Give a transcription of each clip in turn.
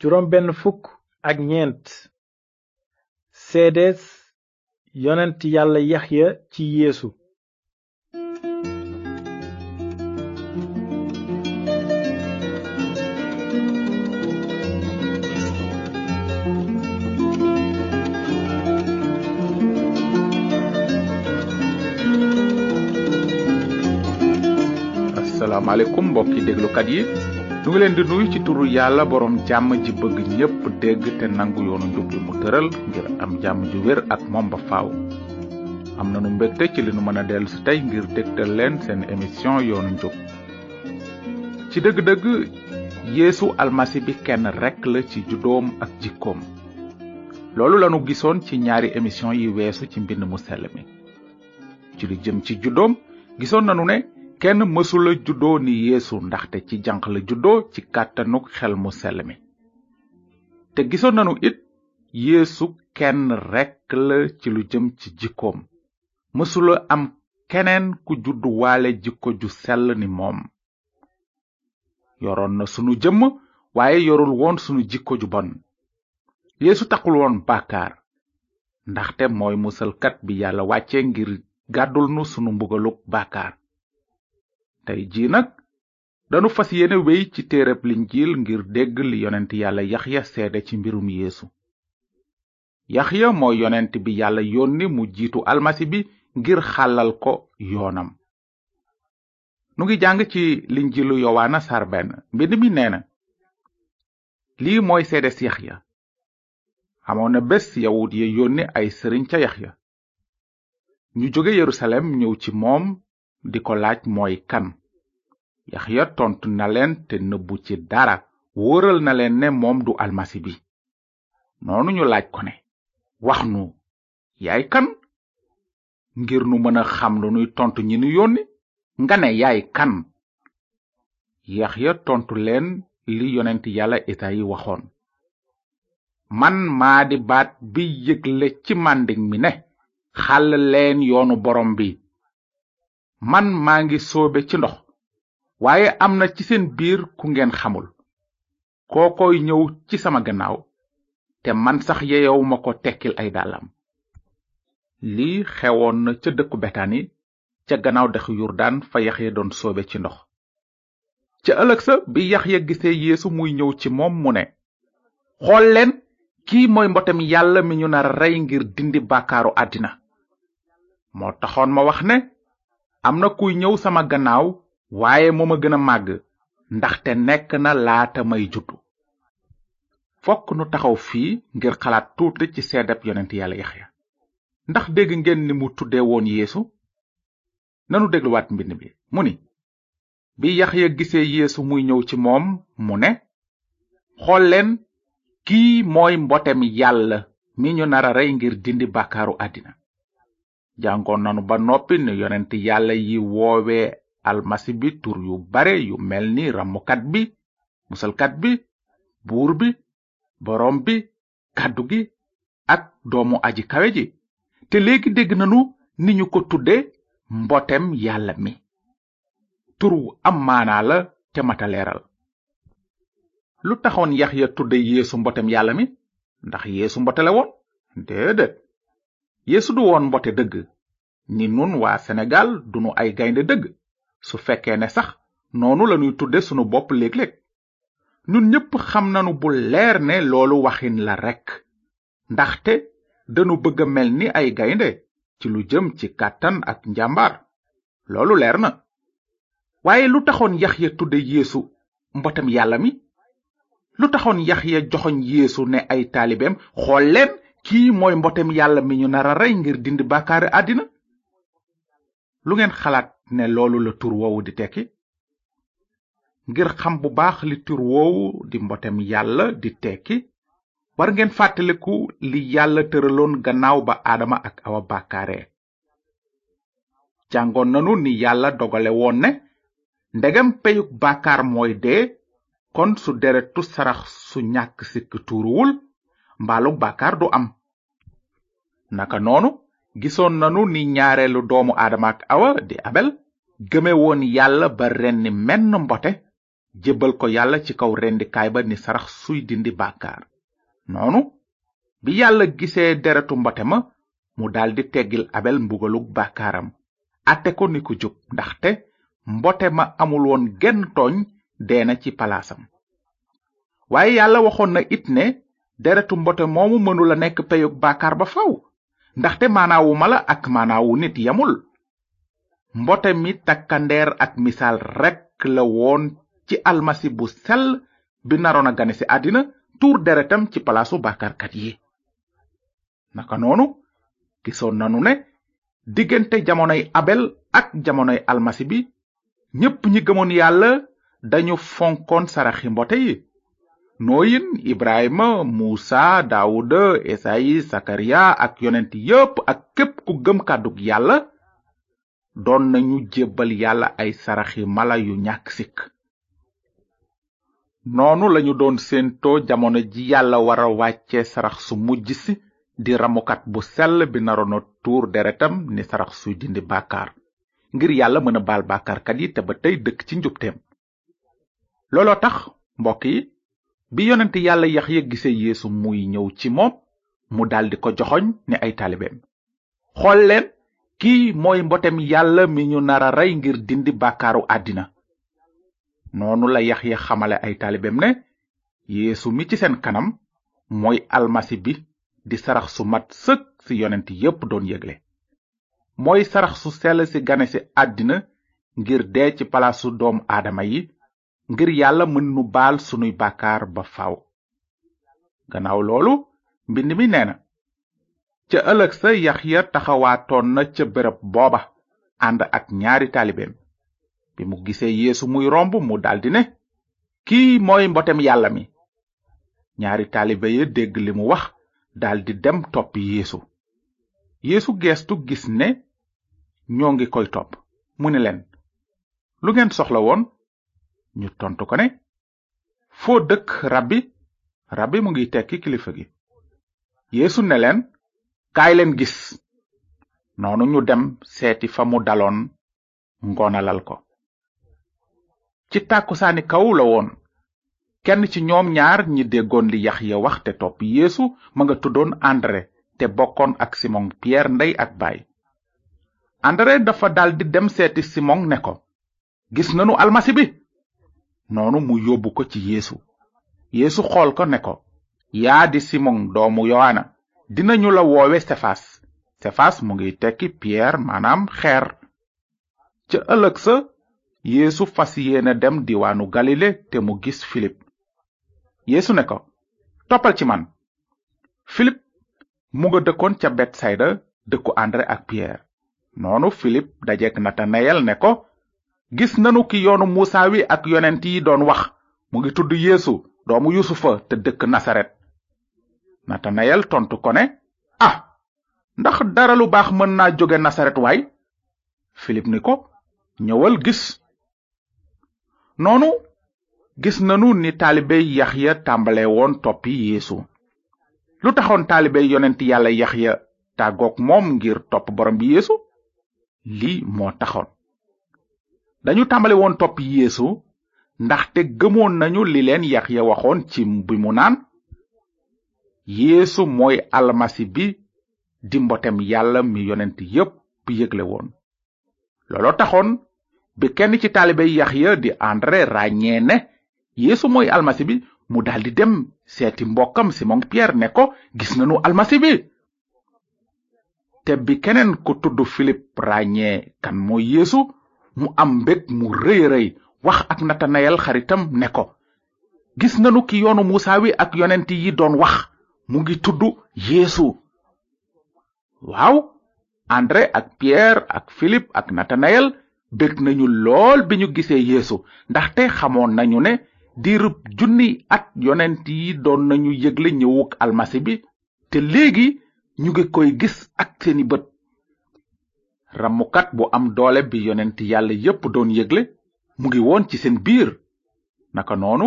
juróom benn fukk ak ñeent seedees yonent yàlla yaxya ci yeesu asalaamaaleykum mbokki déglukat yi nu ngi leen di nuyu ci turu yàlla borom jàmm ji bëgg ñépp dégg te nangu yoonu njub bi mu tëral ngir am jàmm ju wér ak moom ba faaw am nanu mbégte ci li nu mën a dellu si tey ngir dégtal leen seen émission yoonu njub ci dëgg-dëgg yeesu almasi bi kenn rekk la ci juddoom ak jikkoom loolu lanu gisoon ci ñaari émission yi weesu ci mbind mu sell mi ci lu jëm ci juddoom gisoon nanu ne kenn mësula juddoo ni yeesu ndaxte ci janq la juddoo ci kàttanuk xel mu sell mi te gisoon nanu it yeesu kenn rekk la ci lu jëm ci jikkoom mësula am keneen ku juddu waale jikko ju sell ni moom yoroon na sunu jëmm waaye yorul woon sunu jikko ju bon yeesu taxul woon bàkkaar ndaxte mooy musalkat bi yàlla wàcce ngir gàddul nu sunu mbugaluk bàkkaar tey jii nag danu fas yéene wéy ci téereb linjiil ngir dégg li yonent yàlla yaxya seede ci mbirum yeesu yaxya moo yonent bi yàlla yónni mu jiitu almasi bi ngir xàllal ko yoonam nu ngi jàng ci linjilu yowaana sar benn mbind mi nee na lii mooy seedes yaxya amoon na bés yawut ya yónni ay sëriñ ca yaxya ñu jóge yerusalem ñëw ci moom di ko laaj mooy kan yaxya tontu na leen te nëbbu ci dara wóoral na leen ne moom du almasi bi noonu ñu laaj ko ne wax nu yaay kan ngir nu mën a xam lu nuy tontu ñi nu yónni nga ne yaay kan yaxya tontu leen li yonent yàlla isayi waxoon man maa di baat bi yëgle ci màndiŋ mi ne xàll leen yoonu borom bi man maa ngi soobe ci ndox waaye am na ci seen biir ku ngeen xamul kookooy ñëw ci sama gannaaw te man sax yeyow ma ko tekkil ay dàllam lii xewoon na ca dëkku betani ca gannaaw dexu yurdan fa yaxya doon soobe ci ndox ca ëllëg sa bi yaxya gisee yeesu muy ñëw ci moom mu ne xool leen kii mooy mbotem yàlla mi ñu na rey ngir dindi bàkkaaru àddina moo taxoon ma wax ne am na kuy ñëw sama gannaaw waaye moo ma gën a màgg ndaxte nekk na laata may juddu fokk nu taxaw fii ngir xalaat tuuti ci seedab yonent yàlla yaxya ndax dégg ngeen ni mu tudde woon yeesu nanu dégluwaat mbind mi mu ni bi Yaxya gisee Yeesu muy ñëw ci moom mu ne xool leen kii mooy mbotem Yàlla mi ñu nara rey ngir dindi bàkkaaru àddina jàngoon nanu ba noppi ne yonent Yàlla yi woowe almasi bi tur yu bare yu mel ni rammukat bi musalkat bi buur bi boroom bi kàddu gi ak doomu aji kawe ji te léegi dégg nanu ni ñu ko tudde mbotem yàlla mi tur wu am maanaa la te mata leeral lu taxoon Yaxya tudde Yeesu mbotem Yàlla mi ndax Yeesu mbote la woon déedéet Yeesu du woon mbote dëgg ni nun waa Senegaal dunu ay gaynde dëgg su fekkee ne sax noonu lanuy tudde sunu bopp léeg-léeg nun ñépp xam nanu bu leer ne loolu waxin la rekk ndaxte danu bëgg a mel ni ay gaynde ci lu jëm ci kàttan ak njàmbaar loolu leer na waaye lu taxoon ya tudde yéesu mbotam yàlla mi lu taxoon ya joxoñ yéesu ne ay taalibeem xool leen kii mooy mbotem yàlla mi ñu nar a rey ngir dindi bàkkaari àddina lu ngeen xalaat ne loolu la tur woowu di tekki ngir xam bu baax li tur woowu di mbotem yàlla di tekki war ngeen fàttaliku li yàlla tëraloon gannaaw ba aadama ak awa bàkkaare jàngoon nanu ni yàlla dogale woon ne ndegam peyug bàkkaar mooy dee kon su deretu sarax su ñàkk sikk tuuruwul mbaalu bàkkaar du am naka noonu gisoon nanu ni ñaareelu doomu aadama ak awa di abel gëme woon yàlla ba renni menn mbote jébbal ko yàlla ci kaw rendikaay ba ni sarax suy dindi bàkkaar noonu bi yàlla gisee deretu mbote ma mu daldi teggil abel mbugalug bàkkaaram àtte ko ni ku jub ndaxte mbote ma amul woon genn tooñ dee na ci palaasam waaye yàlla waxoon na it ne deretu mbote moomu mënul a nekk peyug baakaar ba faw ndaxte maanaawu mala ak maanaawu nit yamul mbote mi takkandeer ak misaal rekk la woon ci almasi bu sell bi naroon a gane ci àddina tuur deretam ci palaasu bàkkaarkat yi naka noonu gisoon nanu ne diggante jamonoy abel ak jamonoy almasi bi ñépp ñi gëmoon yàlla dañu fonkoon saraxi mbote yi nooyin ibrahima muusa daawuda esayi sakariya ak yonent yépp ak képp ku gëm kàddug yàlla doon nañu jébbal yàlla ay saraxi mala yu ñàkk sikk noonu lañu doon séentoo jamono ji yàlla wara wàcce sarax su mujj si di ramukat bu sell bi naroona tuur deretam ni sarax suy dindi bàkkaar ngir yàlla mën a baal bàkkaarkat yi te ba tey dëkk ci njubteem looloo tax mbokk yi bi yonent yàlla yax Yaxya gisee yéesu muy ñëw ci moom mu daldi ko joxoñ ne ay taalibeem xool leen kii mooy mbotem yàlla mi ñu nara rey ngir dindi bàkkaaru àddina noonu la yax Yaxya xamale ay taalibeem ne yéesu mi ci seen kanam mooy almasi bi di sarax su mat sëkk si yonent yépp doon yégle mooy sarax su sell si gane si àddina ngir dee ci palaasu doom aadama yi ngir yàlla mën nu baal sunuy bàkkaar ba faw gannaaw loolu mbind mi nee na ca ëllëg sa yaxya taxawaatoon na ca bërëb booba ànd ak ñaari taalibeem bi mu gisee yéesu muy romb mu daldi ne kii mooy mbotem yàlla mi ñaari taalibe ya dégg li mu wax daldi dem topp yeesu yeesu geestu gis ne ñoo ngi koy topp mu ne leen lu ngeen soxla woon ñu tontu ko ne foo dëkk rabbi rabbi mu ngi tekki kilifa gi yeesu ne leen kaay leen gis noonu ñu dem seeti fa mu daloon ngoonalal ko ci tàkkusaani kaw la woon kenn ci ñoom ñaar ñi déggoon li Yaxya wax te topp Yeesu ma nga tuddoon André te bokkoon ak Simon Pierre ndey ak baay André dafa daldi dem seeti Simon ne ko gis nanu almasi bi noonu mu yóbbu ko ci yeesu yeesu xool ko ne ko yaa di simon doomu yowaana dinañu la woowe sefas sefas mu ngi tekki piyeer maanaam xeer ca ëllëg sa yeesu fas yéene dem diwaanu galile te mu gis filip yeesu ne ko toppal ci man filip mu nga dëkkoon ca betsayda dëkku andre ak piyeer noonu filip dajeek natanayel ne ko gis nanu ki yoonu muusa wi ak yonent yi doon wax mu ngi tudd yeesu doomu yusufa te dëkk nasaret natanayel tontu ko ne ah ndax dara lu baax mën naa jóge nasaret waay filip ni ko ñëwal gis noonu gis nanu ni taalibe yaxya tàmbale woon toppi yeesu lu taxoon taalibe yonent yàlla yaxya tàggook moom ngir topp borom bi yeesu lii moo taxoon dañu tàmbale woon topp yeesu ndaxte gëmoon nañu li leen yaxya waxoon ci bi mu naan yeesu mooy almasi bi di mbotem yàlla mi yonent yépp yégle woon looloo taxoon bi kenn ci taalibe Yaxya di André ràññee ne Yeesu mooy almasi bi mu daldi dem seeti mbokkam Simon Pierre ne ko gis nanu almasi bi te bi keneen ku tudd Filip ràññee kan mooy Yeesu mu am mbég mu rëy rëy wax ak Natanayel xaritam ne ko gis nanu ki yoonu Musaa wi ak yonent yi doon wax mu ngi tudd Yeesu waaw André ak Pierre ak Philippe ak Nathanaël bég nañu lool bi ñu gisee Yeesu ndaxte xamoon nañu ne diirub junni at yonent yi doon nañu yëgle ñëwuk almasi bi te léegi ñu ngi koy gis ak seeni bët rammukat bu am doole bi yonent yàlla yépp doon yëgle mu ngi woon ci seen biir naka noonu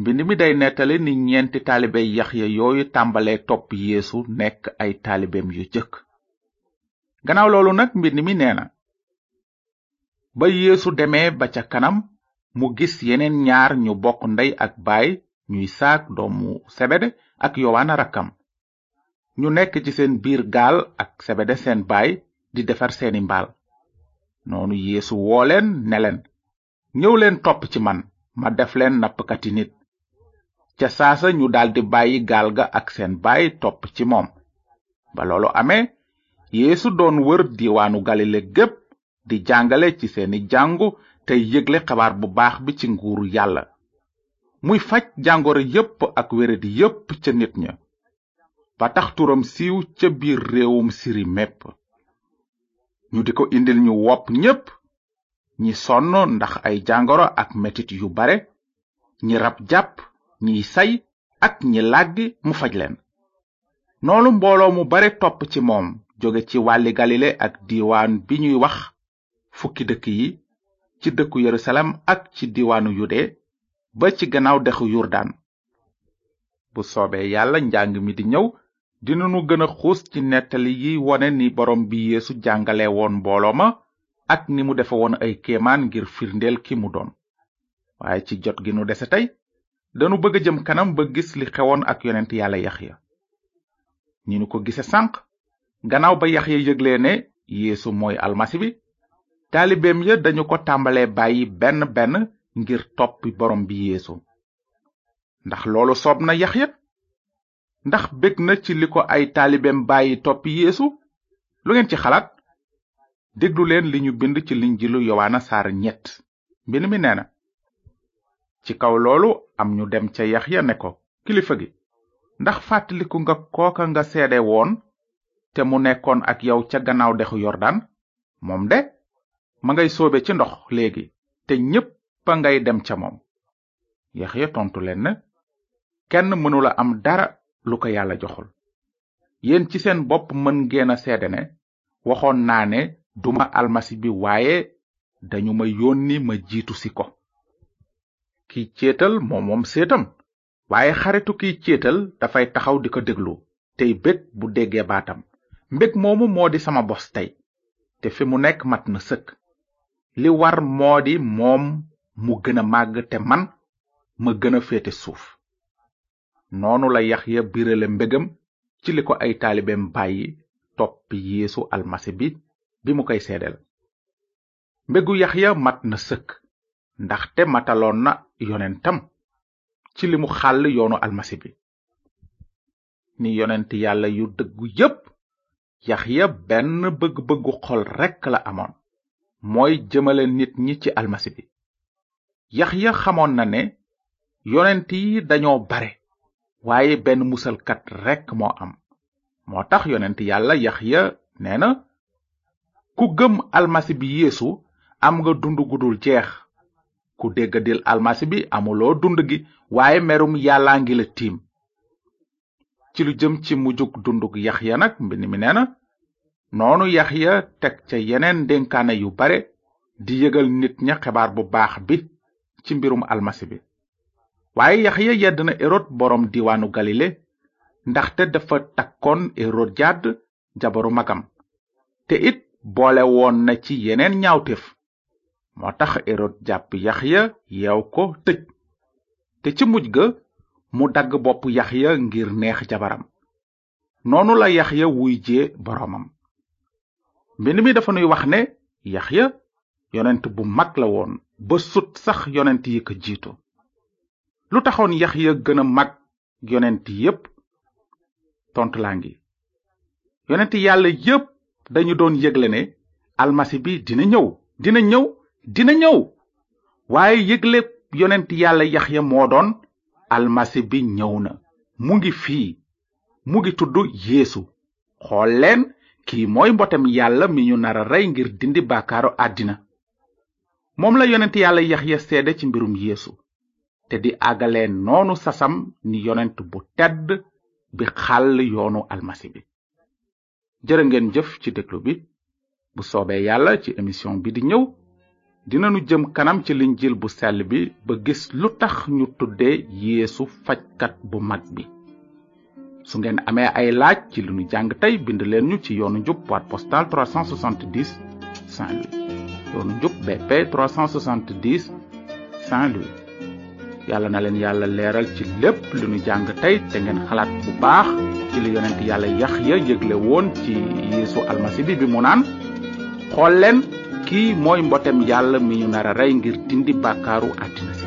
mbind mi day nettali ni ñeenti taalibe yaxya yooyu tàmbalee topp yeesu nekk ay taalibeem yu jëkk gannaaw loolu nag mbind mi nee na ba yeesu demee ba ca kanam mu gis yeneen ñaar ñu bokk ndey ak baay ñuy saak doomu sebede ak yowaana rakkam ñu nekk ci seen biir gaal ak sebede seen baay di defar seeni mbaal noonu yeesu woo leen ne leen ñëw leen topp ci man ma def leen nappkati nit ca saasa ñu daldi bàyyi gaal ga ak seen baay topp ci moom ba loolu amee yeesu doon wër diwaanu galile gépp di jàngale ci seeni jàngu te yëgle xabaar bu baax bi ci nguuru yàlla muy faj jàngoro yépp ak wéradi yépp ca nit ña ba tax turam siiw ca biir réewum siri mépp ñu di ko indil ñu wopp ñépp ñi sonn ndax ay jàngoro ak metit yu bare ñi rab jàpp ñiy say ak ñi làggi mu faj leen noonu mbooloo mu bare topp ci moom jóge ci wàlli galile ak diiwaan bi ñuy wax fukki dëkk yi ci dëkku yerusalem ak ci diiwaanu yude ba ci gannaaw dexu yurdan bu soobee yàlla njàng mi di ñëw dinanu gën a xuus ci nettali yi wone ni borom bi yeesu jàngale woon mbooloo ma ak ni mu defe woon ay kéemaan ngir firndeel ki mu doon waaye ci jot gi nu dese tey danu bëgg a jëm kanam ba gis li xewoon ak yonent yàlla ya ni nu ko gise sànq gannaaw ba yax yaxya yëglee ne yeesu mooy almasi bi taalibeem ya dañu ko tàmbalee bàyyi benn benn ngir toppi borom bi yeesu ndax loolu soob na yaxya ndax bég na ci li ko ay taalibeem bàyyi topp yéesu lu ngeen ci xalaat déglu leen li ñu bind ci linjilu yowaana saar ñett mbind mi nee na ci kaw loolu am ñu dem ca yaxya ne ko kilifa gi ndax fàttaliku nga kooka nga seede woon te mu nekkoon ak yow ca gannaaw dexu yordan moom de ma ngay soobe ci ndox léegi te ñépp a ngay dem ca moom yaxya tontu leen ne kenn mënula am dara lu ko yàlla joxul yéen ci seen bopp mën ngeen a seede ne waxoon naa ne duma almasi bi waaye dañu ma yónni ma jiitu si ko ki céetal moom moom séetam waaye xaritu kiy céetal dafay taxaw di ko déglu tey bég bu déggee baatam mbég moomu moo di sama bos tey te fi mu nekk mat na sëkk li war moo di moom mu gën a màgg te man ma gën a féete suuf noonu la Yaxya birale mbégam ci li ko ay taalibeem bàyyi topp Yeesu almasi bi bi mu koy seedeel mbégu Yaxya mat na sëkk ndaxte mataloon na yonentam ci li mu xàll yoonu almasi bi ni yonent yàlla yu dëggu yépp yaxya benn bëgg-bëggu xol rekk la amoon mooy jëmale nit ñi ci almasi bi yaxya xamoon na ne yonent yi dañoo bare waaye benn musalkat rekk moo am moo tax yonent yàlla yaxya nee na ku gëm almasi bi yeesu am nga dund gudul jeex ku déggadil almasi bi amuloo dund gi waaye merum yàllaa ngi la tiim ci lu jëm ci mujjug dundug yaxya nag mbind mi nee na noonu yaxya teg ca yeneen dénkaane yu bare di yëgal nit ña xebaar bu baax bi ci mbirum almasi bi waaye yaxya yedd na erod boroom diwaanu galile ndaxte dafa takkoon erod jàdd jabaru magam te it boole woon na ci yeneen ñaawteef moo tax erod jàpp ya yeew ko tëj te ci mujj ga mu dagg bopp ya ngir neex jabaram noonu la ya wuy jee boroomam mbind mi dafa nuy wax ne ya yonent bu mag la woon ba sut sax yonent yi ko jiitu lu taxoon ya gën a mag yonent yépp tontu laa ngi yonent yàlla yépp dañu doon yëgle ne almasi bi dina ñëw dina ñëw dina ñëw waaye yëgle yonent yàlla yaxya moo doon almasi bi ñëw na mu ngi fii mu ngi tudd yéesu xool leen kii mooy mbotem yàlla mi ñu nara rey ngir dindi baakaaru àddina moom la yonent yàlla yaxya seede ci mbirum yéesu te di àggalee noonu sasam ni yonent bu tedd bi xàll yoonu almasi bi jërë ngeen jëf ci déglu bi bu soobee yàlla ci émission bi di ñëw dinanu jëm kanam ci linjil bu sell bi ba gis lu tax ñu tudde yéesu fajkat bu mag bi su ngeen amee ay laaj ci lu ñu jàng tey bind leen ñu ci yoonu njub boîte postale 370 Saint-Louis yoonu njub BP 370 Saint-Louis yàlla na leen yàlla leeral ci lépp lu ñu jàng tey te ngeen xalaat bu baax ci li yonent yàlla Yaxya yëgle woon ci Yeesu almasi bi bi mu naan xool leen kii mooy mbotem yàlla mi ñu nar a rey ngir dindi bàkkaaru àddina si